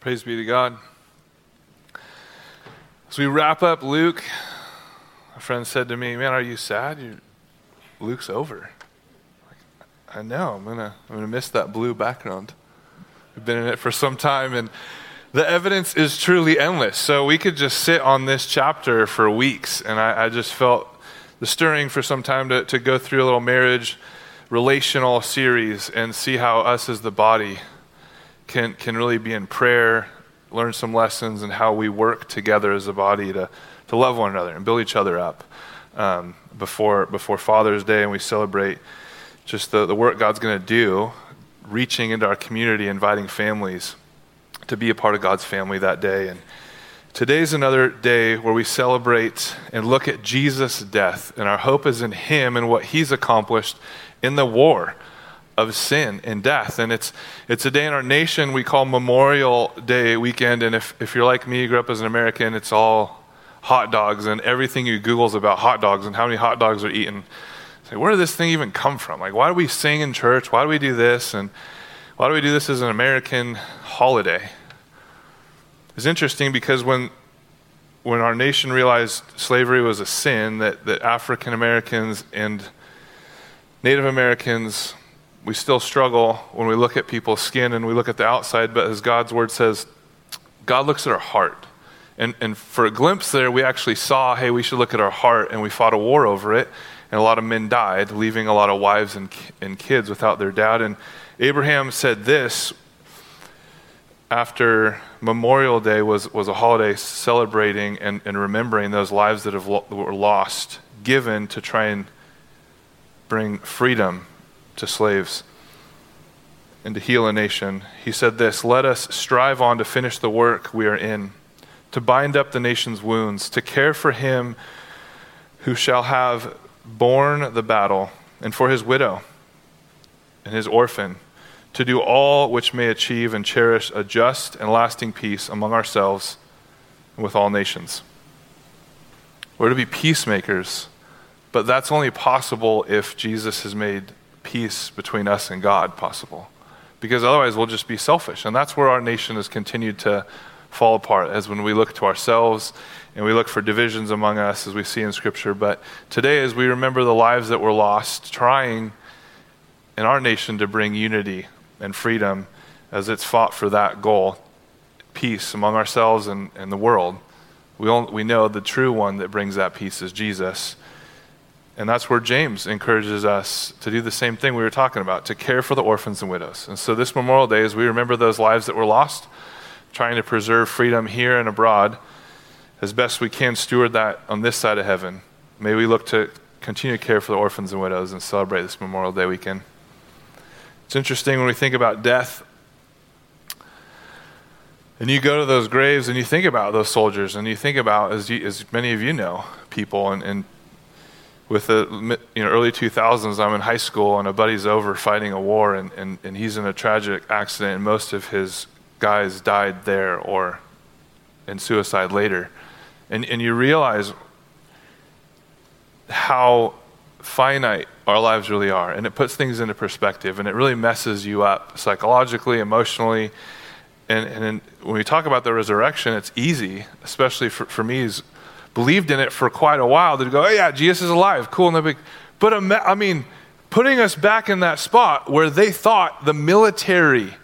Praise be to God. As we wrap up Luke, a friend said to me, Man, are you sad? you Luke's over. I know, I'm going to I'm gonna miss that blue background. I've been in it for some time, and the evidence is truly endless. So we could just sit on this chapter for weeks, and I, I just felt the stirring for some time to, to go through a little marriage relational series and see how us as the body can, can really be in prayer, learn some lessons, and how we work together as a body to, to love one another and build each other up um, before, before Father's Day, and we celebrate just the, the work God's going to do, reaching into our community, inviting families to be a part of God's family that day. And today's another day where we celebrate and look at Jesus' death, and our hope is in Him and what He's accomplished in the war of sin and death. And it's, it's a day in our nation we call Memorial Day weekend. And if, if you're like me, you grew up as an American, it's all hot dogs and everything you Google is about hot dogs and how many hot dogs are eaten. Say, where did this thing even come from? Like, why do we sing in church? Why do we do this? And why do we do this as an American holiday? It's interesting because when when our nation realized slavery was a sin, that, that African Americans and Native Americans we still struggle when we look at people's skin and we look at the outside, but as God's word says, God looks at our heart. And, and for a glimpse there, we actually saw, hey, we should look at our heart, and we fought a war over it. And a lot of men died, leaving a lot of wives and, and kids without their dad. And Abraham said this after Memorial Day was, was a holiday celebrating and, and remembering those lives that have lo- were lost, given to try and bring freedom to slaves and to heal a nation. He said this Let us strive on to finish the work we are in, to bind up the nation's wounds, to care for him who shall have borne the battle, and for his widow and his orphan, to do all which may achieve and cherish a just and lasting peace among ourselves and with all nations. We're to be peacemakers, but that's only possible if Jesus has made peace between us and God possible. Because otherwise, we'll just be selfish. And that's where our nation has continued to fall apart, as when we look to ourselves and we look for divisions among us, as we see in Scripture. But today, as we remember the lives that were lost, trying in our nation to bring unity and freedom as it's fought for that goal peace among ourselves and, and the world. We, all, we know the true one that brings that peace is Jesus. And that's where James encourages us to do the same thing we were talking about, to care for the orphans and widows. And so this Memorial Day, as we remember those lives that were lost, trying to preserve freedom here and abroad, as best we can steward that on this side of heaven. May we look to continue to care for the orphans and widows and celebrate this Memorial Day weekend. It's interesting when we think about death. And you go to those graves and you think about those soldiers, and you think about, as, you, as many of you know, people and, and with the you know, early 2000s, I'm in high school and a buddy's over fighting a war and, and, and he's in a tragic accident and most of his guys died there or in suicide later. And, and you realize how finite our lives really are. And it puts things into perspective and it really messes you up psychologically, emotionally. And, and when we talk about the resurrection, it's easy, especially for, for me believed in it for quite a while to go, oh, yeah, Jesus is alive, cool, no. But I mean, putting us back in that spot where they thought the military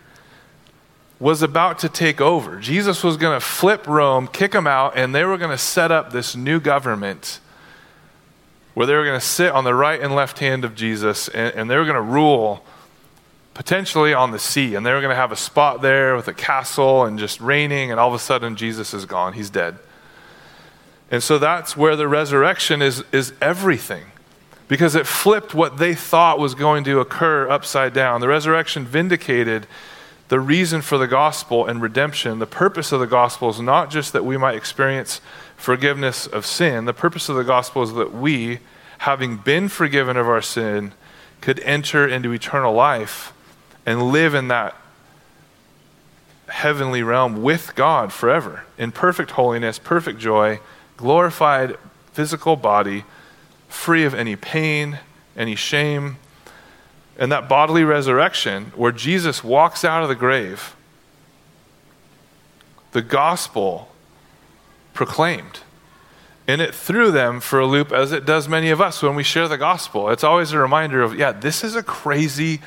was about to take over. Jesus was going to flip Rome, kick them out, and they were going to set up this new government where they were going to sit on the right and left hand of Jesus and, and they were going to rule potentially on the sea. And they were going to have a spot there with a castle and just reigning, and all of a sudden Jesus is gone. He's dead. And so that's where the resurrection is, is everything because it flipped what they thought was going to occur upside down. The resurrection vindicated the reason for the gospel and redemption. The purpose of the gospel is not just that we might experience forgiveness of sin, the purpose of the gospel is that we, having been forgiven of our sin, could enter into eternal life and live in that heavenly realm with God forever in perfect holiness, perfect joy glorified physical body, free of any pain, any shame. And that bodily resurrection, where Jesus walks out of the grave, the gospel proclaimed. And it threw them for a loop, as it does many of us when we share the gospel. It's always a reminder of, yeah, this is a crazy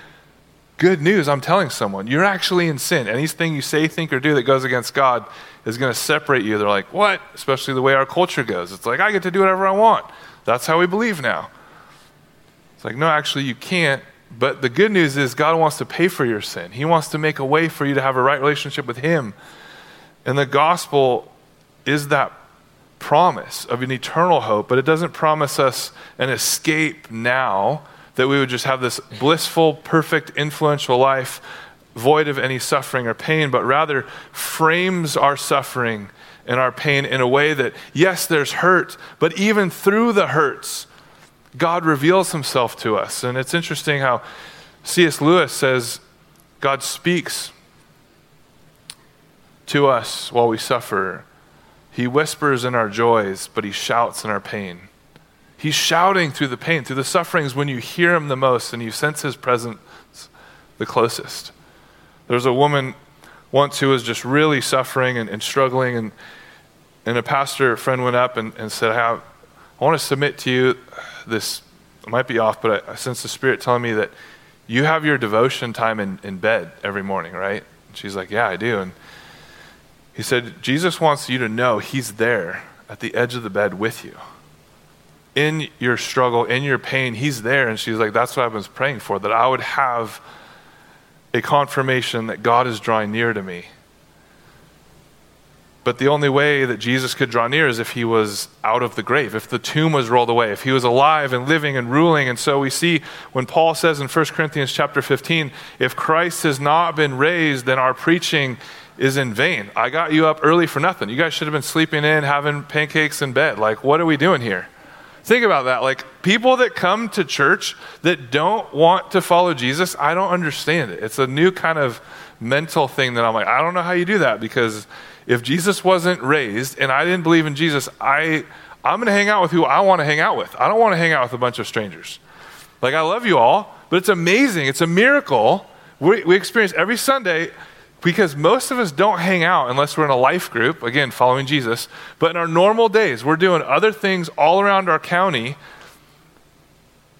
good news I'm telling someone. You're actually in sin. Anything you say, think, or do that goes against God is going to separate you. They're like, what? Especially the way our culture goes. It's like, I get to do whatever I want. That's how we believe now. It's like, no, actually, you can't. But the good news is, God wants to pay for your sin. He wants to make a way for you to have a right relationship with Him. And the gospel is that promise of an eternal hope, but it doesn't promise us an escape now that we would just have this blissful, perfect, influential life void of any suffering or pain, but rather frames our suffering and our pain in a way that, yes, there's hurt, but even through the hurts, God reveals himself to us. And it's interesting how C.S. Lewis says God speaks to us while we suffer. He whispers in our joys, but he shouts in our pain. He's shouting through the pain, through the sufferings when you hear him the most and you sense his presence the closest. There was a woman once who was just really suffering and, and struggling, and, and a pastor friend went up and, and said, I, I want to submit to you this, it might be off, but I, I sense the Spirit telling me that you have your devotion time in, in bed every morning, right? And she's like, Yeah, I do. And he said, Jesus wants you to know He's there at the edge of the bed with you. In your struggle, in your pain, He's there. And she's like, That's what I was praying for, that I would have a confirmation that God is drawing near to me. But the only way that Jesus could draw near is if he was out of the grave, if the tomb was rolled away, if he was alive and living and ruling. And so we see when Paul says in 1 Corinthians chapter 15, if Christ has not been raised, then our preaching is in vain. I got you up early for nothing. You guys should have been sleeping in, having pancakes in bed. Like, what are we doing here? Think about that. Like, people that come to church that don't want to follow Jesus, I don't understand it. It's a new kind of mental thing that I'm like, I don't know how you do that because if Jesus wasn't raised and I didn't believe in Jesus, I, I'm going to hang out with who I want to hang out with. I don't want to hang out with a bunch of strangers. Like, I love you all, but it's amazing. It's a miracle. We, we experience every Sunday because most of us don't hang out unless we're in a life group, again, following Jesus. But in our normal days, we're doing other things all around our county.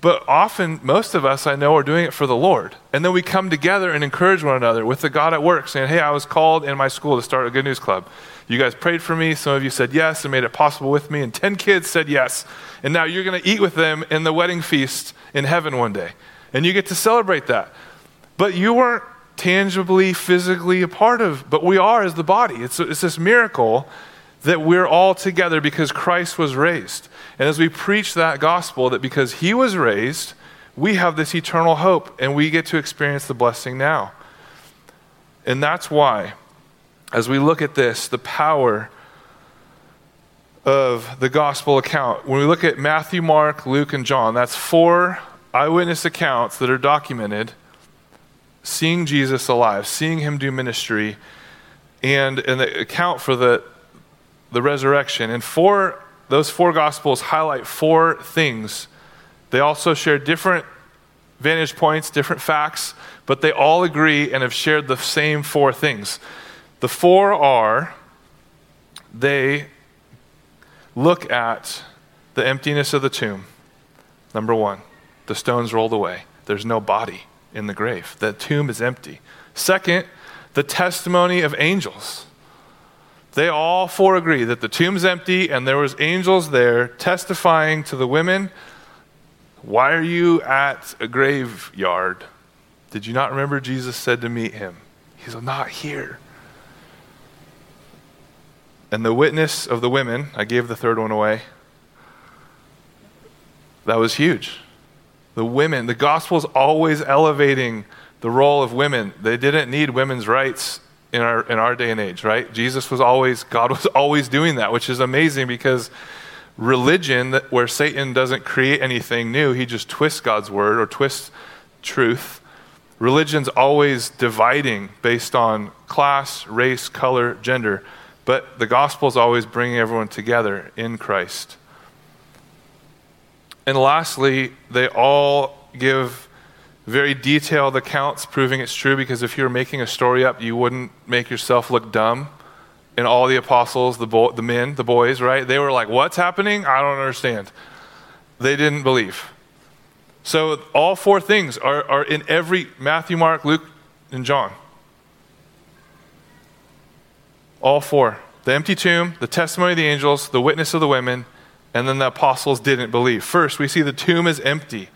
But often, most of us I know are doing it for the Lord. And then we come together and encourage one another with the God at work, saying, Hey, I was called in my school to start a good news club. You guys prayed for me. Some of you said yes and made it possible with me. And 10 kids said yes. And now you're going to eat with them in the wedding feast in heaven one day. And you get to celebrate that. But you weren't tangibly, physically a part of, but we are as the body. It's, it's this miracle that we're all together because Christ was raised. And as we preach that gospel, that because he was raised, we have this eternal hope and we get to experience the blessing now. And that's why, as we look at this, the power of the gospel account, when we look at Matthew, Mark, Luke, and John, that's four eyewitness accounts that are documented seeing Jesus alive, seeing him do ministry, and, the account for the, the resurrection. And four, those four gospels highlight four things. They also share different vantage points, different facts, but they all agree and have shared the same four things. The four are they look at the emptiness of the tomb. Number one, the stones rolled away, there's no body in the grave. The tomb is empty. Second, the testimony of angels. They all four agree that the tomb's empty and there was angels there testifying to the women, "Why are you at a graveyard? Did you not remember Jesus said to meet him?" He's not here. And the witness of the women, I gave the third one away. That was huge the women. The gospel is always elevating the role of women. They didn't need women's rights in our in our day and age, right? Jesus was always God was always doing that, which is amazing because religion where Satan doesn't create anything new, he just twists God's word or twists truth. Religion's always dividing based on class, race, color, gender, but the gospel is always bringing everyone together in Christ. And lastly, they all give very detailed accounts proving it's true because if you were making a story up, you wouldn't make yourself look dumb and all the apostles, the, bo- the men, the boys, right? They were like, What's happening? I don't understand. They didn't believe. So all four things are, are in every Matthew, Mark, Luke, and John. All four. The empty tomb, the testimony of the angels, the witness of the women, and then the apostles didn't believe. First, we see the tomb is empty.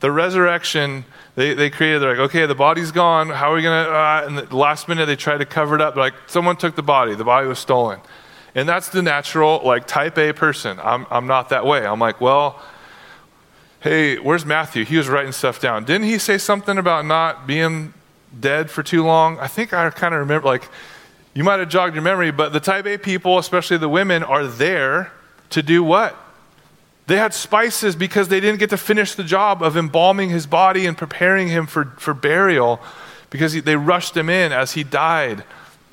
The resurrection, they, they created, they're like, okay, the body's gone. How are we going to? Uh, and the last minute, they tried to cover it up. They're like, someone took the body. The body was stolen. And that's the natural, like, type A person. I'm, I'm not that way. I'm like, well, hey, where's Matthew? He was writing stuff down. Didn't he say something about not being dead for too long? I think I kind of remember, like, you might have jogged your memory, but the type A people, especially the women, are there to do what? They had spices because they didn't get to finish the job of embalming his body and preparing him for, for burial because he, they rushed him in as he died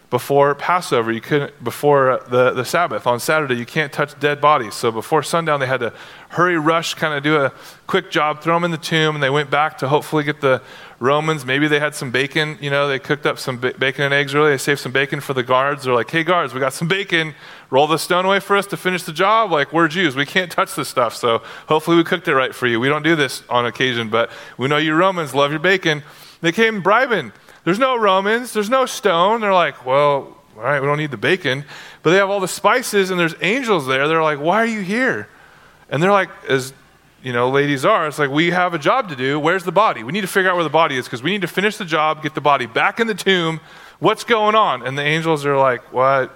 before Passover. You couldn't, before uh, the, the Sabbath. On Saturday, you can't touch dead bodies. So before sundown, they had to hurry, rush, kind of do a quick job, throw him in the tomb, and they went back to hopefully get the Romans. Maybe they had some bacon. You know, they cooked up some bacon and eggs early. They saved some bacon for the guards. They're like, hey, guards, we got some bacon roll the stone away for us to finish the job? Like, we're Jews. We can't touch this stuff. So hopefully we cooked it right for you. We don't do this on occasion, but we know you Romans love your bacon. They came bribing. There's no Romans. There's no stone. They're like, well, all right, we don't need the bacon. But they have all the spices and there's angels there. They're like, why are you here? And they're like, as you know, ladies are, it's like, we have a job to do. Where's the body? We need to figure out where the body is because we need to finish the job, get the body back in the tomb. What's going on? And the angels are like, what?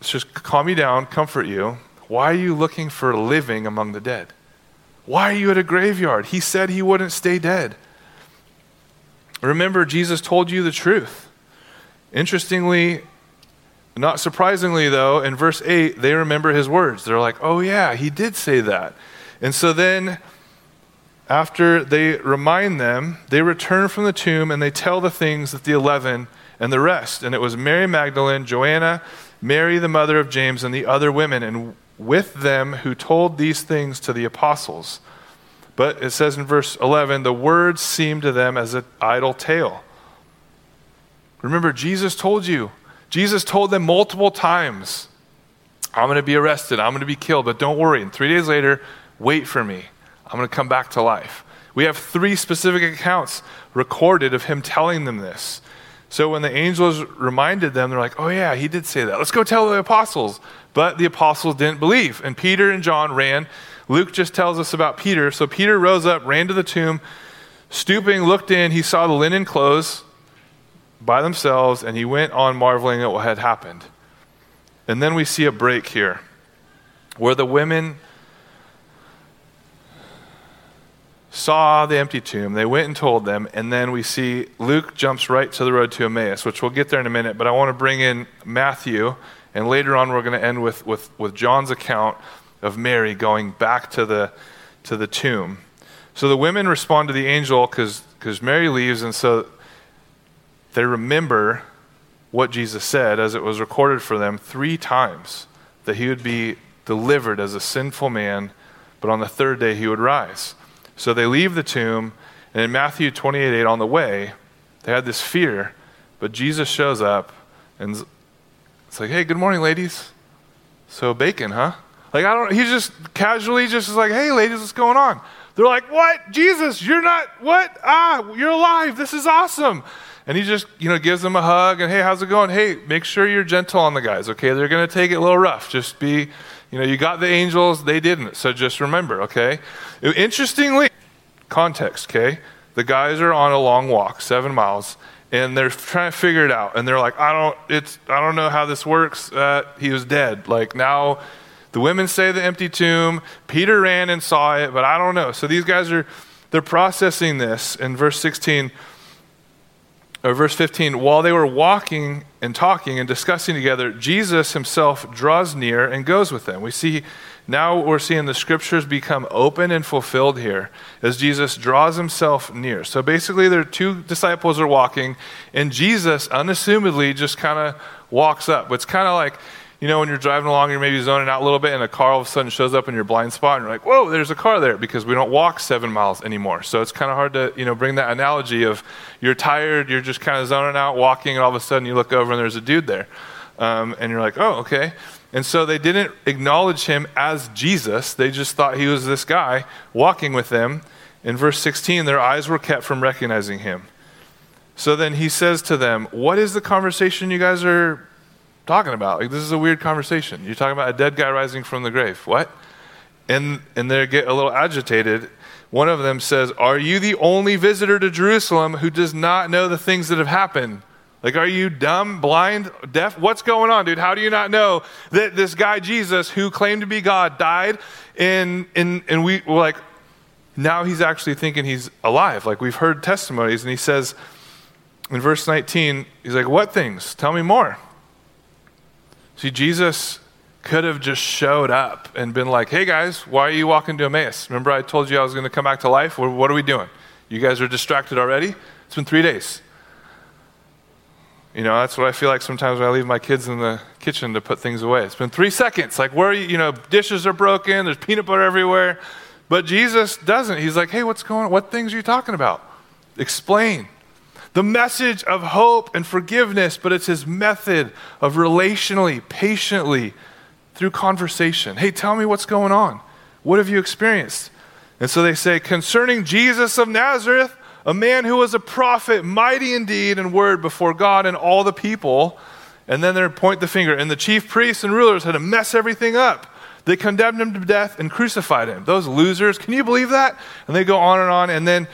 Let's just calm you down, comfort you. Why are you looking for living among the dead? Why are you at a graveyard? He said he wouldn't stay dead. Remember, Jesus told you the truth. Interestingly, not surprisingly, though, in verse 8, they remember his words. They're like, oh, yeah, he did say that. And so then, after they remind them, they return from the tomb and they tell the things that the eleven and the rest. And it was Mary Magdalene, Joanna, Mary, the mother of James, and the other women, and with them who told these things to the apostles. But it says in verse 11, the words seemed to them as an idle tale. Remember, Jesus told you. Jesus told them multiple times, I'm going to be arrested. I'm going to be killed. But don't worry. And three days later, wait for me. I'm going to come back to life. We have three specific accounts recorded of him telling them this. So when the angels reminded them, they're like, oh, yeah, he did say that. Let's go tell the apostles. But the apostles didn't believe. And Peter and John ran. Luke just tells us about Peter. So Peter rose up, ran to the tomb, stooping, looked in. He saw the linen clothes by themselves, and he went on marveling at what had happened. And then we see a break here where the women saw the empty tomb. They went and told them. And then we see Luke jumps right to the road to Emmaus, which we'll get there in a minute. But I want to bring in Matthew. And later on, we're going to end with, with, with John's account of Mary going back to the, to the tomb. So the women respond to the angel because Mary leaves. And so they remember what Jesus said as it was recorded for them three times that he would be delivered as a sinful man, but on the third day he would rise. So they leave the tomb, and in Matthew 28 8, on the way, they had this fear, but Jesus shows up, and it's like, hey, good morning, ladies. So, bacon, huh? Like, I don't, he's just casually just like, hey, ladies, what's going on? They're like, what? Jesus, you're not, what? Ah, you're alive. This is awesome. And he just, you know, gives them a hug and, hey, how's it going? Hey, make sure you're gentle on the guys, okay? They're going to take it a little rough. Just be, you know, you got the angels, they didn't. So just remember, okay? Interestingly, context, okay? The guys are on a long walk, seven miles, and they're trying to figure it out. And they're like, I don't, it's, I don't know how this works. Uh, he was dead. Like now, the women say the empty tomb. Peter ran and saw it, but I don't know. So these guys are, they're processing this. In verse 16, verse 15, while they were walking and talking and discussing together, Jesus himself draws near and goes with them. We see now we're seeing the scriptures become open and fulfilled here as Jesus draws himself near. So basically, there are two disciples are walking, and Jesus unassumedly just kind of walks up. It's kind of like You know, when you're driving along, you're maybe zoning out a little bit, and a car all of a sudden shows up in your blind spot, and you're like, whoa, there's a car there, because we don't walk seven miles anymore. So it's kind of hard to, you know, bring that analogy of you're tired, you're just kind of zoning out, walking, and all of a sudden you look over and there's a dude there. Um, and you're like, oh, okay. And so they didn't acknowledge him as Jesus. They just thought he was this guy walking with them. In verse 16, their eyes were kept from recognizing him. So then he says to them, What is the conversation you guys are talking about? Like, this is a weird conversation. You're talking about a dead guy rising from the grave. What? And, and they get a little agitated. One of them says, Are you the only visitor to Jerusalem who does not know the things that have happened? Like, are you dumb, blind, deaf? What's going on, dude? How do you not know that this guy Jesus, who claimed to be God, died? And, and, and we were like, now he's actually thinking he's alive. Like, we've heard testimonies. And he says in verse 19, he's like, What things? Tell me more. See, Jesus could have just showed up and been like, hey guys, why are you walking to Emmaus? Remember, I told you I was going to come back to life? What are we doing? You guys are distracted already? It's been three days. You know, that's what I feel like sometimes when I leave my kids in the kitchen to put things away. It's been three seconds. Like, where are you? You know, dishes are broken, there's peanut butter everywhere. But Jesus doesn't. He's like, hey, what's going on? What things are you talking about? Explain the message of hope and forgiveness, but it's his method of relationally, patiently, through conversation. Hey, tell me what's going on. What have you experienced? And so they say, concerning Jesus of Nazareth, a man who was a prophet, mighty indeed in word before God and all the people. And then they point the finger. And the chief priests and rulers had to mess everything up. They condemned him to death and crucified him. Those losers, can you believe that? And they go on and on. And then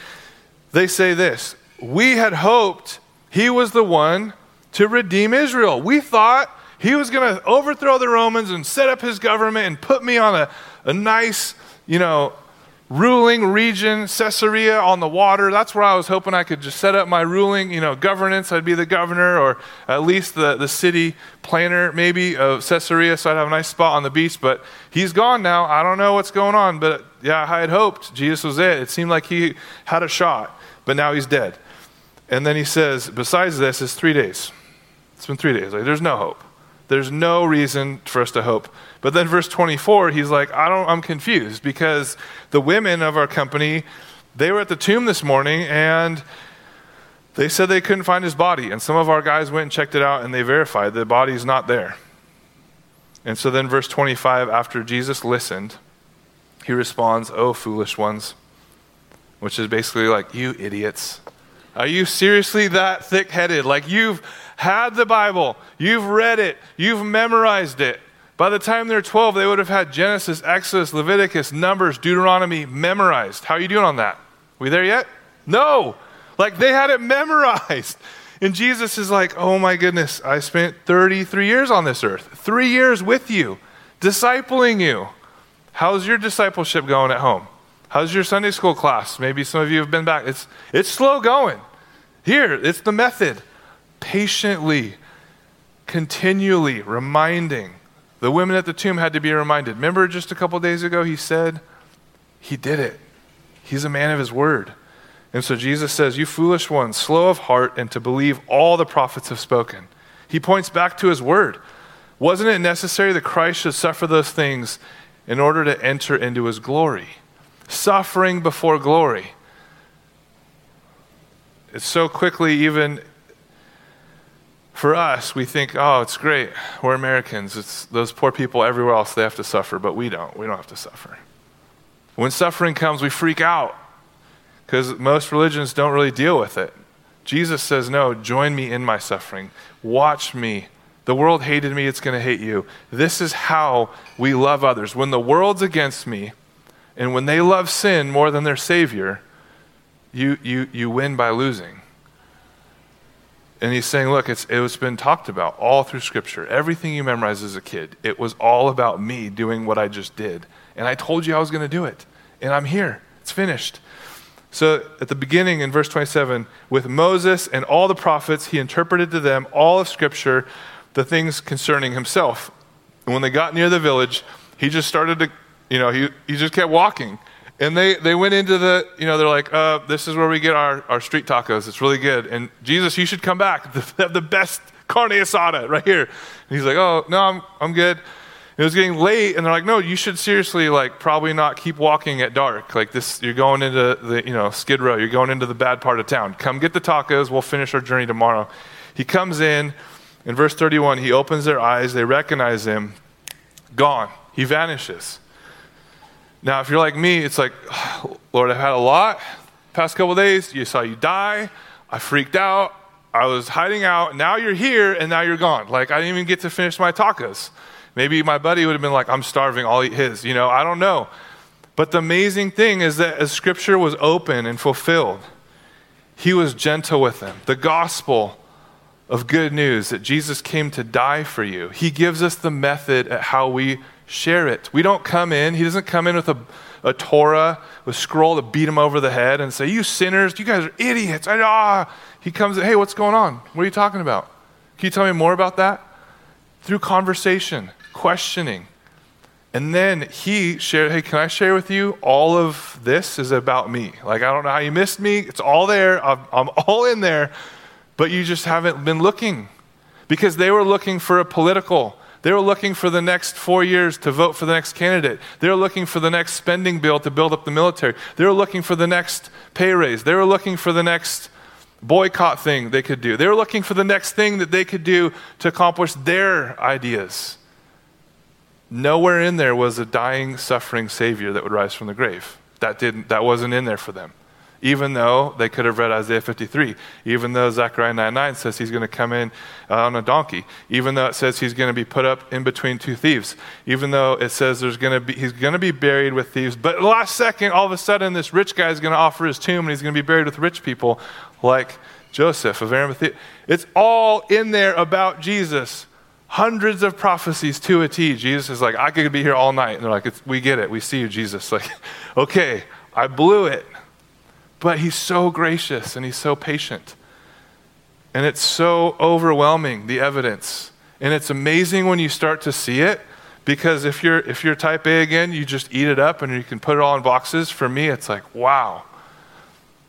they say this we had hoped he was the one to redeem Israel. We thought he was going to overthrow the Romans and set up his government and put me on a, a nice, you know, ruling region, Caesarea on the water. That's where I was hoping I could just set up my ruling, you know, governance. I'd be the governor or at least the, the city planner, maybe, of Caesarea, so I'd have a nice spot on the beach. But he's gone now. I don't know what's going on, but yeah, I had hoped Jesus was it. It seemed like he had a shot, but now he's dead. And then he says, besides this, it's three days. It's been three days. Like, there's no hope. There's no reason for us to hope. But then verse 24, he's like, I don't, I'm confused because the women of our company, they were at the tomb this morning and they said they couldn't find his body. And some of our guys went and checked it out and they verified the body's not there. And so then verse 25, after Jesus listened, he responds, Oh, foolish ones, which is basically like, You idiots. Are you seriously that thick headed? Like you've had the Bible, you've read it, you've memorized it. By the time they're 12, they would have had Genesis, Exodus, Leviticus, Numbers, Deuteronomy memorized. How are you doing on that? We there yet? No. Like they had it memorized. And Jesus is like, oh my goodness, I spent 33 years on this earth, three years with you, discipling you. How's your discipleship going at home? How's your Sunday school class? Maybe some of you have been back. It's, it's slow going. Here, it's the method. Patiently, continually reminding. The women at the tomb had to be reminded. Remember just a couple days ago, he said, He did it. He's a man of his word. And so Jesus says, You foolish ones, slow of heart and to believe all the prophets have spoken. He points back to his word. Wasn't it necessary that Christ should suffer those things in order to enter into his glory? Suffering before glory. It's so quickly, even for us, we think, oh, it's great. We're Americans. It's those poor people everywhere else, they have to suffer, but we don't. We don't have to suffer. When suffering comes, we freak out because most religions don't really deal with it. Jesus says, no, join me in my suffering. Watch me. The world hated me, it's going to hate you. This is how we love others. When the world's against me, and when they love sin more than their Savior, you, you, you win by losing. And he's saying, look, it's, it's been talked about all through Scripture. Everything you memorized as a kid, it was all about me doing what I just did. And I told you I was going to do it. And I'm here. It's finished. So at the beginning in verse 27, with Moses and all the prophets, he interpreted to them all of Scripture, the things concerning himself. And when they got near the village, he just started to you know, he, he just kept walking. And they, they went into the, you know, they're like, uh, this is where we get our, our street tacos. It's really good. And Jesus, you should come back. They have the best carne asada right here. And he's like, oh, no, I'm, I'm good. It was getting late, and they're like, no, you should seriously, like, probably not keep walking at dark. Like, this, you're going into the, you know, Skid Row. You're going into the bad part of town. Come get the tacos. We'll finish our journey tomorrow. He comes in. In verse 31, he opens their eyes. They recognize him. Gone. He vanishes. Now, if you're like me, it's like, Lord, I've had a lot. Past couple days, you saw you die. I freaked out. I was hiding out. Now you're here, and now you're gone. Like, I didn't even get to finish my tacos. Maybe my buddy would have been like, I'm starving, I'll eat his. You know, I don't know. But the amazing thing is that as scripture was open and fulfilled, he was gentle with them. The gospel of good news that Jesus came to die for you, he gives us the method at how we share it. We don't come in, he doesn't come in with a, a Torah, with scroll to beat him over the head and say, You sinners, you guys are idiots. Ah. He comes, Hey, what's going on? What are you talking about? Can you tell me more about that? Through conversation, questioning. And then he shared, Hey, can I share with you? All of this is about me. Like, I don't know how you missed me. It's all there. I'm, I'm all in there, but you just haven't been looking because they were looking for a political they were looking for the next four years to vote for the next candidate. They were looking for the next spending bill to build up the military. They were looking for the next pay raise. They were looking for the next boycott thing they could do. They were looking for the next thing that they could do to accomplish their ideas. Nowhere in there was a dying, suffering Savior that would rise from the grave. That, didn't, that wasn't in there for them even though they could have read Isaiah 53, even though Zechariah 9 9 says he's going to come in uh, on a donkey, even though it says he's going to be put up in between two thieves, even though it says there's going to be, he's going to be buried with thieves. But last second, all of a sudden, this rich guy is going to offer his tomb and he's going to be buried with rich people like Joseph of Arimathea. It's all in there about Jesus hundreds of prophecies to a T. Jesus is like, I could be here all night. And they're like, we get it. We see you, Jesus. Like, okay, I blew it. But he's so gracious and he's so patient. And it's so overwhelming, the evidence. And it's amazing when you start to see it because if you're if you're type A again, you just eat it up and you can put it all in boxes. For me, it's like, wow.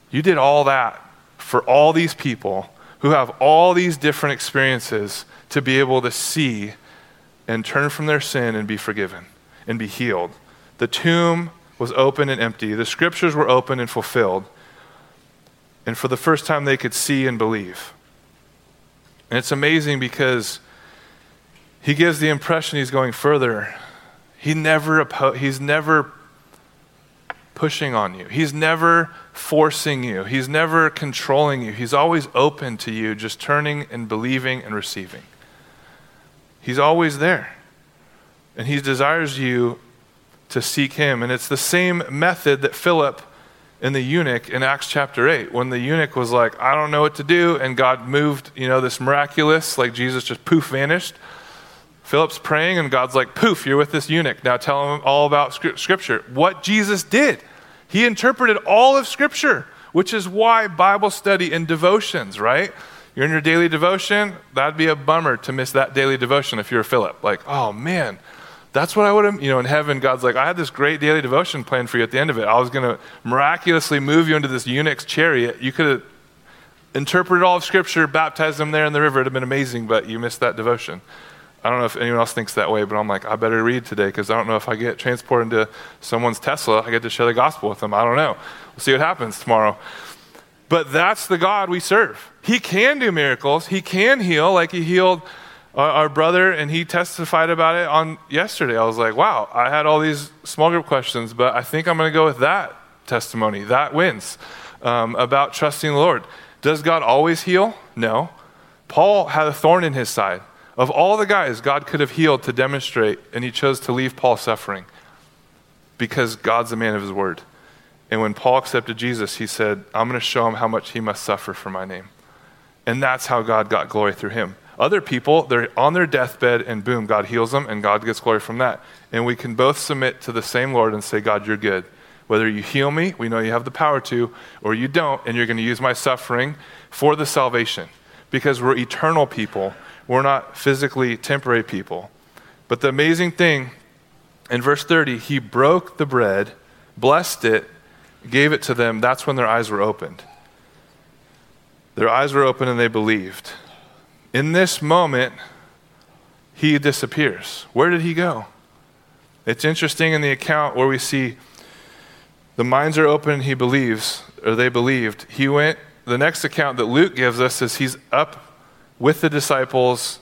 You did all that for all these people who have all these different experiences to be able to see and turn from their sin and be forgiven and be healed. The tomb was open and empty. The scriptures were open and fulfilled and for the first time they could see and believe. And it's amazing because he gives the impression he's going further. He never he's never pushing on you. He's never forcing you. He's never controlling you. He's always open to you just turning and believing and receiving. He's always there. And he desires you to seek him. And it's the same method that Philip in the eunuch in Acts chapter 8 when the eunuch was like, I don't know what to do, and God moved, you know, this miraculous, like Jesus just poof vanished. Philip's praying, and God's like, poof, you're with this eunuch. Now tell him all about Scripture. What Jesus did, he interpreted all of Scripture, which is why Bible study and devotions, right? You're in your daily devotion, that'd be a bummer to miss that daily devotion if you're Philip. Like, oh man, that's what I would have, you know, in heaven, God's like, I had this great daily devotion plan for you at the end of it. I was going to miraculously move you into this eunuch's chariot. You could have interpreted all of Scripture, baptized them there in the river. It'd have been amazing, but you missed that devotion. I don't know if anyone else thinks that way, but I'm like, I better read today because I don't know if I get transported into someone's Tesla, I get to share the gospel with them. I don't know. We'll see what happens tomorrow. But that's the God we serve. He can do miracles, He can heal, like He healed our, brother, and he testified about it on yesterday. I was like, wow, I had all these small group questions, but I think I'm going to go with that testimony. That wins um, about trusting the Lord. Does God always heal? No. Paul had a thorn in his side. Of all the guys God could have healed to demonstrate, and he chose to leave Paul suffering because God's a man of his word. And when Paul accepted Jesus, he said, I'm going to show him how much he must suffer for my name. And that's how God got glory through him. Other people, they're on their deathbed and boom, God heals them and God gets glory from that. And we can both submit to the same Lord and say, God, you're good. Whether you heal me, we know you have the power to, or you don't, and you're going to use my suffering for the salvation. Because we're eternal people, we're not physically temporary people. But the amazing thing in verse 30, he broke the bread, blessed it, gave it to them. That's when their eyes were opened. Their eyes were open and they believed. In this moment, he disappears. Where did he go? It's interesting in the account where we see the minds are open, and he believes, or they believed. He went, the next account that Luke gives us is he's up with the disciples,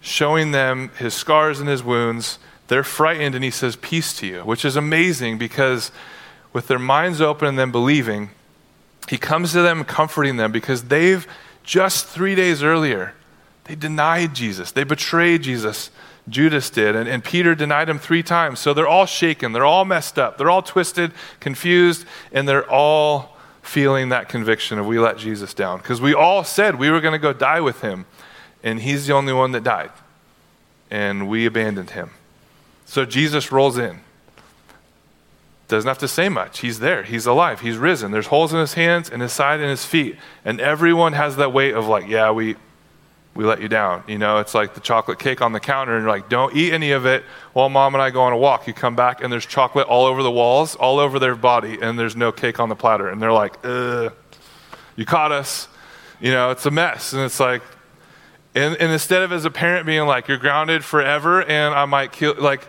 showing them his scars and his wounds. They're frightened, and he says, Peace to you, which is amazing because with their minds open and them believing, he comes to them comforting them because they've just three days earlier, they denied Jesus. They betrayed Jesus. Judas did. And, and Peter denied him three times. So they're all shaken. They're all messed up. They're all twisted, confused, and they're all feeling that conviction of we let Jesus down. Because we all said we were going to go die with him, and he's the only one that died. And we abandoned him. So Jesus rolls in. Doesn't have to say much. He's there. He's alive. He's risen. There's holes in his hands and his side and his feet. And everyone has that weight of like, yeah, we, we let you down. You know, it's like the chocolate cake on the counter, and you're like, don't eat any of it while mom and I go on a walk. You come back, and there's chocolate all over the walls, all over their body, and there's no cake on the platter. And they're like, ugh, you caught us. You know, it's a mess. And it's like, and, and instead of as a parent being like, you're grounded forever, and I might kill, like,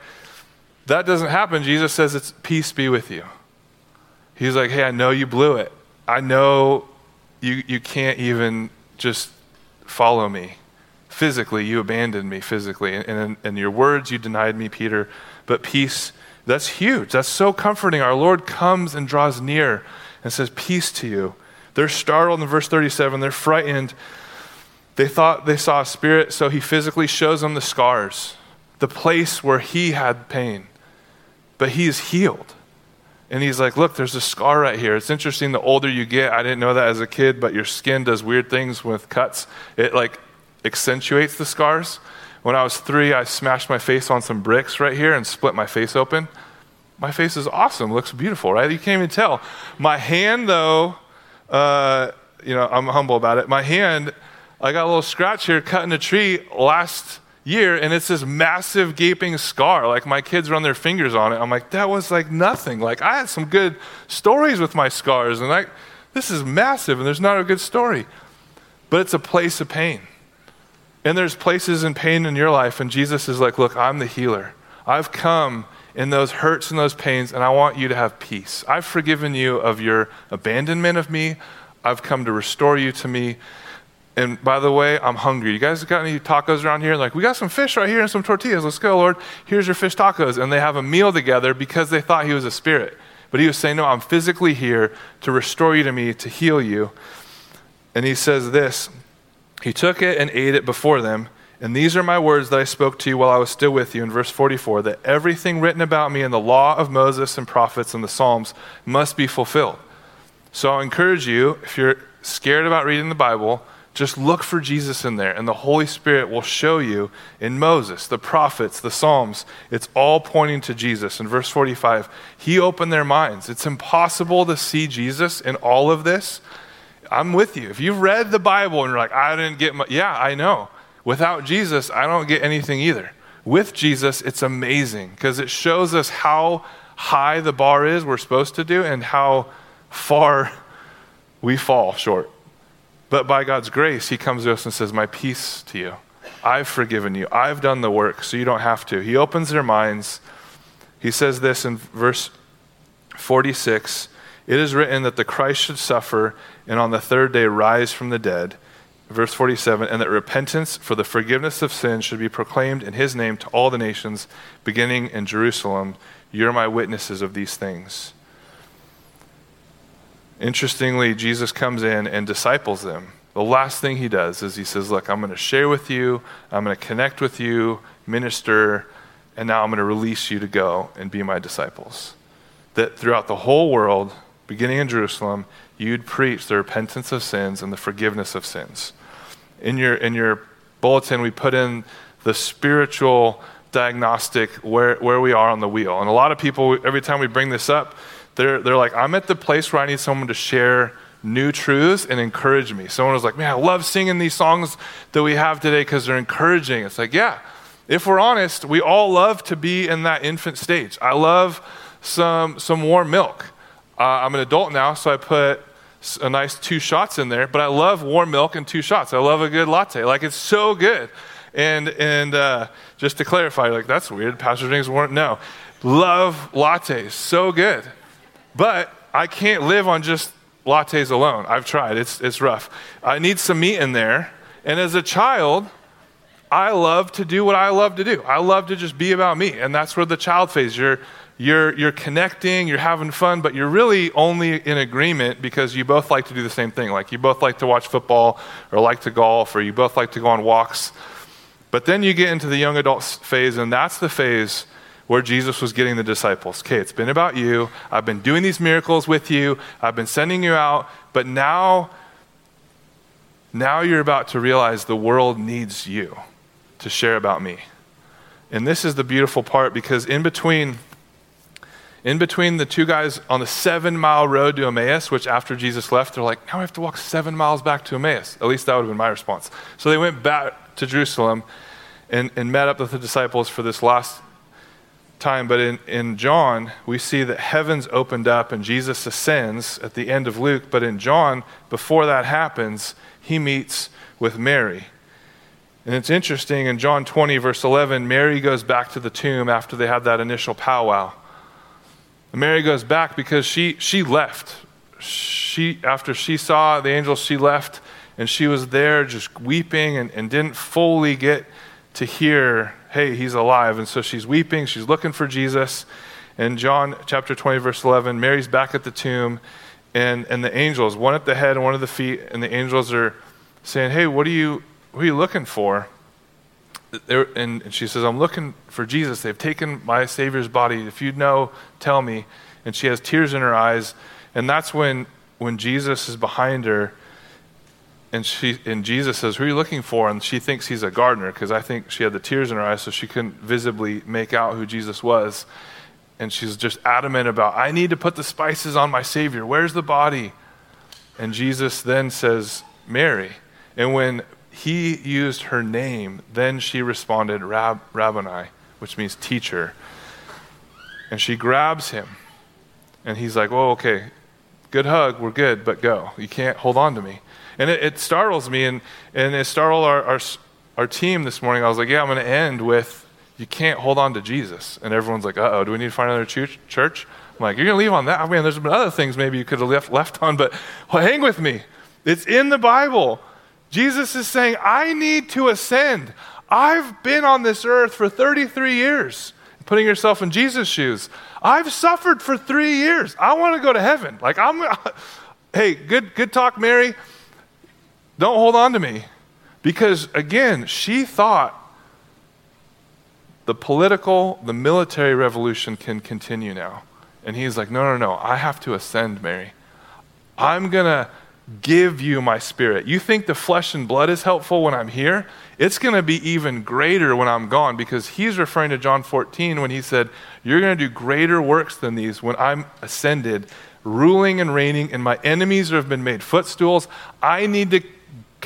that doesn't happen. Jesus says, it's peace be with you. He's like, hey, I know you blew it. I know you, you can't even just follow me. Physically, you abandoned me physically. And in, in your words, you denied me, Peter. But peace, that's huge. That's so comforting. Our Lord comes and draws near and says, Peace to you. They're startled in verse 37. They're frightened. They thought they saw a spirit, so he physically shows them the scars, the place where he had pain. But he is healed. And he's like, Look, there's a scar right here. It's interesting the older you get, I didn't know that as a kid, but your skin does weird things with cuts. It like accentuates the scars. When I was three, I smashed my face on some bricks right here and split my face open. My face is awesome, looks beautiful, right? You can't even tell. My hand, though, uh, you know, I'm humble about it. My hand, I got a little scratch here cutting a tree last year and it's this massive gaping scar. Like my kids run their fingers on it. I'm like that was like nothing. Like i had some good stories with my scars and like this is massive and there's not a good story. But it's a place of pain. And there's places in pain in your life and jesus is like look i'm the healer. I've come in those hurts and those pains and i want you to have peace. I've forgiven you of your abandonment of me. I've come to restore you to me and by the way, I'm hungry. You guys got any tacos around here? Like, we got some fish right here and some tortillas. Let's go, Lord. Here's your fish tacos. And they have a meal together because they thought he was a spirit. But he was saying, No, I'm physically here to restore you to me, to heal you. And he says this He took it and ate it before them. And these are my words that I spoke to you while I was still with you in verse 44 that everything written about me in the law of Moses and prophets and the Psalms must be fulfilled. So I'll encourage you, if you're scared about reading the Bible, just look for Jesus in there, and the Holy Spirit will show you in Moses, the prophets, the Psalms. It's all pointing to Jesus. In verse 45, He opened their minds. It's impossible to see Jesus in all of this. I'm with you. If you've read the Bible and you're like, I didn't get my, yeah, I know. Without Jesus, I don't get anything either. With Jesus, it's amazing because it shows us how high the bar is we're supposed to do and how far we fall short. But by God's grace, He comes to us and says, My peace to you. I've forgiven you. I've done the work, so you don't have to. He opens their minds. He says this in verse 46 It is written that the Christ should suffer and on the third day rise from the dead. Verse 47 And that repentance for the forgiveness of sins should be proclaimed in His name to all the nations, beginning in Jerusalem. You're my witnesses of these things. Interestingly, Jesus comes in and disciples them. The last thing he does is he says, Look, I'm going to share with you, I'm going to connect with you, minister, and now I'm going to release you to go and be my disciples. That throughout the whole world, beginning in Jerusalem, you'd preach the repentance of sins and the forgiveness of sins. In your, in your bulletin, we put in the spiritual diagnostic where, where we are on the wheel. And a lot of people, every time we bring this up, they're, they're like, I'm at the place where I need someone to share new truths and encourage me. Someone was like, Man, I love singing these songs that we have today because they're encouraging. It's like, yeah, if we're honest, we all love to be in that infant stage. I love some, some warm milk. Uh, I'm an adult now, so I put a nice two shots in there, but I love warm milk and two shots. I love a good latte. Like it's so good. And and uh, just to clarify, like that's weird. Pastor drinks warm. No, love lattes. So good. But I can't live on just lattes alone. I've tried. It's it's rough. I need some meat in there. And as a child, I love to do what I love to do. I love to just be about me. And that's where the child phase, you're, you're, you're connecting, you're having fun, but you're really only in agreement because you both like to do the same thing. Like you both like to watch football or like to golf or you both like to go on walks. But then you get into the young adult phase, and that's the phase where Jesus was getting the disciples. Okay, it's been about you. I've been doing these miracles with you. I've been sending you out, but now now you're about to realize the world needs you to share about me. And this is the beautiful part because in between in between the two guys on the seven mile road to Emmaus, which after Jesus left, they're like, now we have to walk seven miles back to Emmaus. At least that would have been my response. So they went back to Jerusalem and, and met up with the disciples for this last time. But in, in John, we see that heavens opened up and Jesus ascends at the end of Luke. But in John, before that happens, he meets with Mary. And it's interesting in John 20, verse 11, Mary goes back to the tomb after they had that initial powwow. And Mary goes back because she, she left. She, after she saw the angels, she left and she was there just weeping and, and didn't fully get to hear, hey, he's alive. And so she's weeping, she's looking for Jesus. In John chapter 20, verse 11, Mary's back at the tomb, and, and the angels, one at the head and one at the feet, and the angels are saying, hey, what are you, what are you looking for? and she says, I'm looking for Jesus. They've taken my Savior's body. If you know, tell me. And she has tears in her eyes. And that's when, when Jesus is behind her. And, she, and Jesus says, Who are you looking for? And she thinks he's a gardener because I think she had the tears in her eyes, so she couldn't visibly make out who Jesus was. And she's just adamant about, I need to put the spices on my Savior. Where's the body? And Jesus then says, Mary. And when he used her name, then she responded, Rab- Rabboni, which means teacher. And she grabs him. And he's like, Well, okay, good hug, we're good, but go. You can't hold on to me. And it, it startles me, and, and it startled our, our, our team this morning. I was like, Yeah, I'm going to end with, You can't hold on to Jesus. And everyone's like, Uh oh, do we need to find another church? I'm like, You're going to leave on that? I mean, there's been other things maybe you could have left, left on, but well, hang with me. It's in the Bible. Jesus is saying, I need to ascend. I've been on this earth for 33 years. Putting yourself in Jesus' shoes. I've suffered for three years. I want to go to heaven. Like, I'm, hey, good, good talk, Mary. Don't hold on to me. Because, again, she thought the political, the military revolution can continue now. And he's like, no, no, no. I have to ascend, Mary. I'm going to give you my spirit. You think the flesh and blood is helpful when I'm here? It's going to be even greater when I'm gone because he's referring to John 14 when he said, You're going to do greater works than these when I'm ascended, ruling and reigning, and my enemies have been made footstools. I need to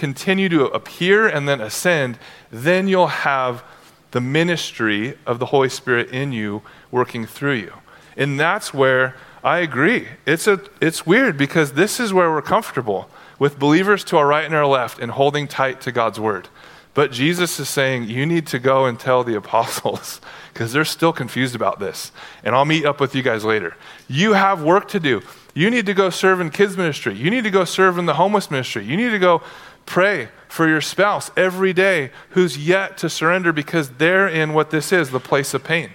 continue to appear and then ascend. Then you'll have the ministry of the Holy Spirit in you working through you. And that's where I agree. It's, a, it's weird because this is where we're comfortable with believers to our right and our left and holding tight to God's word. But Jesus is saying, you need to go and tell the apostles because they're still confused about this. And I'll meet up with you guys later. You have work to do. You need to go serve in kids' ministry. You need to go serve in the homeless ministry. You need to go pray for your spouse every day who's yet to surrender because they're in what this is the place of pain.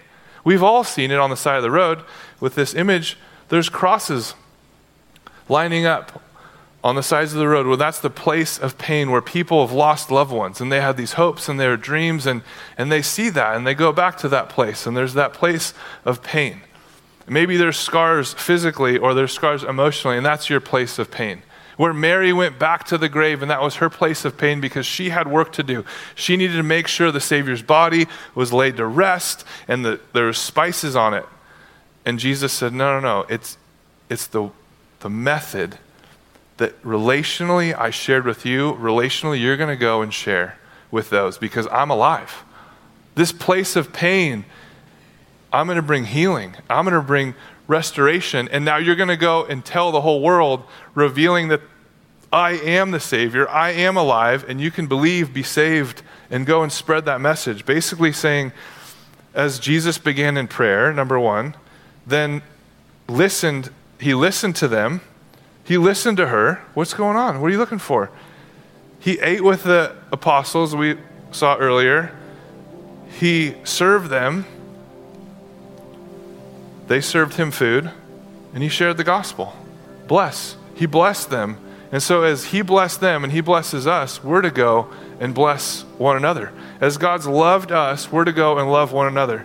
We've all seen it on the side of the road with this image. There's crosses lining up on the sides of the road. Well that's the place of pain where people have lost loved ones and they have these hopes and their dreams and, and they see that and they go back to that place and there's that place of pain. Maybe there's scars physically or there's scars emotionally and that's your place of pain where Mary went back to the grave, and that was her place of pain because she had work to do. She needed to make sure the Savior's body was laid to rest and the, there were spices on it. And Jesus said, No, no, no. It's, it's the, the method that relationally I shared with you, relationally you're going to go and share with those because I'm alive. This place of pain, I'm going to bring healing. I'm going to bring restoration. And now you're going to go and tell the whole world, revealing that I am the Savior, I am alive, and you can believe, be saved, and go and spread that message. Basically, saying, as Jesus began in prayer, number one, then listened, he listened to them, he listened to her. What's going on? What are you looking for? He ate with the apostles, we saw earlier. He served them. They served him food, and he shared the gospel. Bless. He blessed them. And so, as he blessed them and he blesses us, we're to go and bless one another. As God's loved us, we're to go and love one another.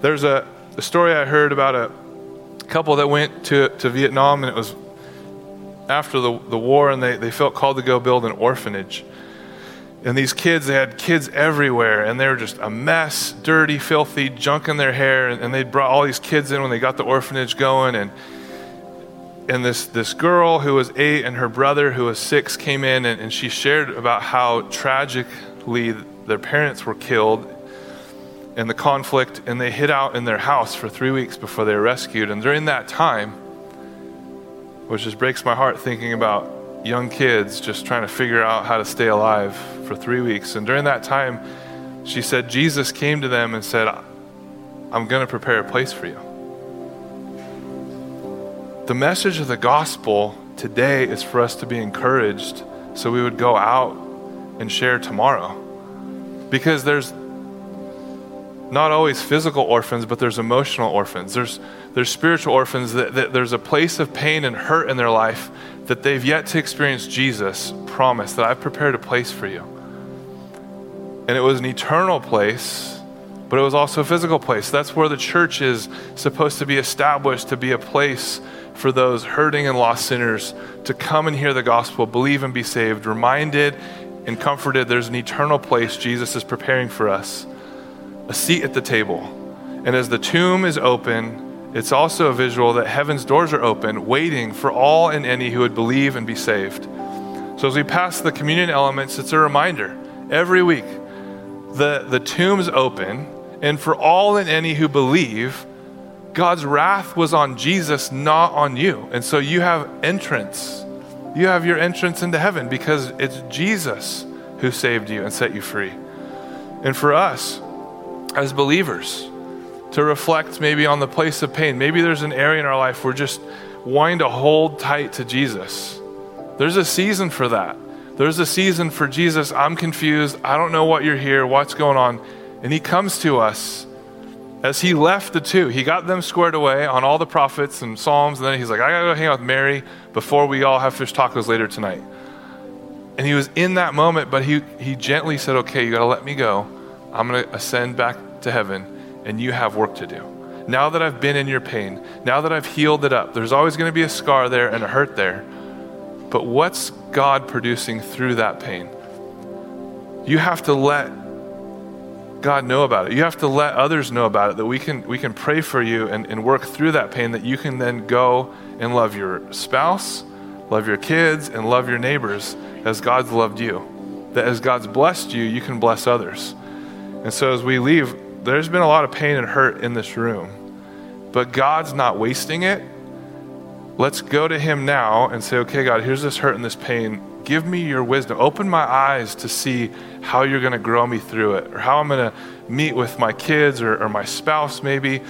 There's a, a story I heard about a couple that went to, to Vietnam, and it was after the, the war, and they, they felt called to go build an orphanage. And these kids, they had kids everywhere, and they were just a mess, dirty, filthy, junk in their hair. And, and they brought all these kids in when they got the orphanage going. And, and this, this girl who was eight and her brother who was six came in, and, and she shared about how tragically their parents were killed in the conflict, and they hid out in their house for three weeks before they were rescued. And during that time, which just breaks my heart thinking about young kids just trying to figure out how to stay alive for three weeks. And during that time, she said, Jesus came to them and said, I'm going to prepare a place for you. The message of the gospel today is for us to be encouraged so we would go out and share tomorrow. Because there's not always physical orphans, but there's emotional orphans. There's, there's spiritual orphans that, that, there's a place of pain and hurt in their life that they've yet to experience Jesus promise that I've prepared a place for you. And it was an eternal place, but it was also a physical place. That's where the church is supposed to be established to be a place for those hurting and lost sinners to come and hear the gospel, believe and be saved, reminded and comforted there's an eternal place Jesus is preparing for us a seat at the table. And as the tomb is open, it's also a visual that heaven's doors are open, waiting for all and any who would believe and be saved. So as we pass the communion elements, it's a reminder every week the, the tomb's open, and for all and any who believe, God's wrath was on Jesus, not on you. And so you have entrance. You have your entrance into heaven because it's Jesus who saved you and set you free. And for us, as believers to reflect maybe on the place of pain. Maybe there's an area in our life we're just wanting to hold tight to Jesus. There's a season for that. There's a season for Jesus. I'm confused. I don't know what you're here, what's going on. And he comes to us as he left the two. He got them squared away on all the prophets and Psalms. And then he's like, I got to go hang out with Mary before we all have fish tacos later tonight. And he was in that moment, but he, he gently said, Okay, you got to let me go. I'm going to ascend back to heaven, and you have work to do. Now that I've been in your pain, now that I've healed it up, there's always going to be a scar there and a hurt there. But what's God producing through that pain? You have to let God know about it. You have to let others know about it that we can, we can pray for you and, and work through that pain, that you can then go and love your spouse, love your kids, and love your neighbors as God's loved you. That as God's blessed you, you can bless others. And so as we leave, there's been a lot of pain and hurt in this room, but God's not wasting it. Let's go to Him now and say, okay, God, here's this hurt and this pain. Give me your wisdom. Open my eyes to see how you're going to grow me through it, or how I'm going to meet with my kids or, or my spouse, maybe,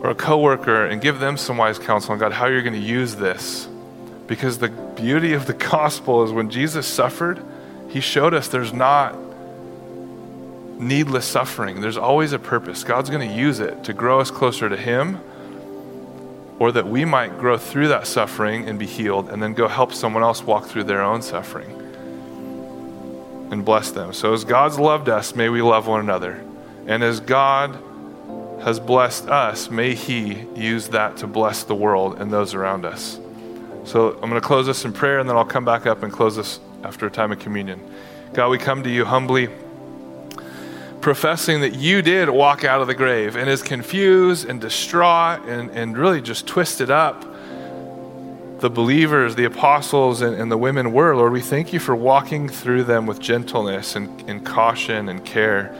or a coworker, and give them some wise counsel on God, how you're going to use this. Because the beauty of the gospel is when Jesus suffered, He showed us there's not needless suffering. There's always a purpose. God's going to use it to grow us closer to Him, or that we might grow through that suffering and be healed, and then go help someone else walk through their own suffering and bless them. So, as God's loved us, may we love one another. And as God has blessed us, may He use that to bless the world and those around us. So, I'm going to close this in prayer, and then I'll come back up and close this after a time of communion. God, we come to you humbly professing that you did walk out of the grave and is confused and distraught and, and really just twisted up the believers, the apostles, and, and, the women were. Lord, we thank you for walking through them with gentleness and, and caution and care.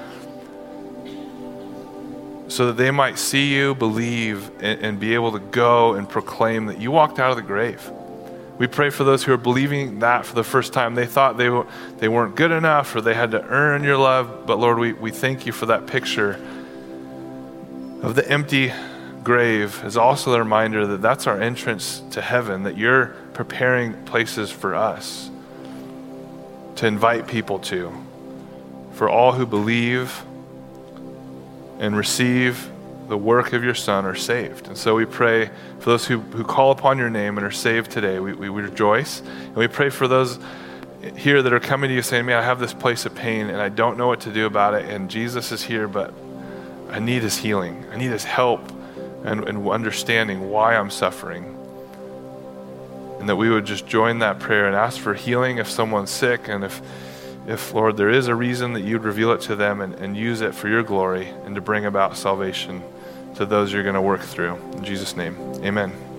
So that they might see you, believe, and, and be able to go and proclaim that you walked out of the grave. We pray for those who are believing that for the first time. They thought they, w- they weren't good enough or they had to earn your love. But Lord, we, we thank you for that picture of the empty grave is also a reminder that that's our entrance to heaven, that you're preparing places for us to invite people to, for all who believe and receive the work of your Son are saved. And so we pray for those who, who call upon your name and are saved today. We, we, we rejoice. And we pray for those here that are coming to you saying, Man, I have this place of pain and I don't know what to do about it. And Jesus is here, but I need his healing. I need his help and, and understanding why I'm suffering. And that we would just join that prayer and ask for healing if someone's sick and if if, Lord, there is a reason that you'd reveal it to them and, and use it for your glory and to bring about salvation to those you're going to work through. In Jesus' name, amen.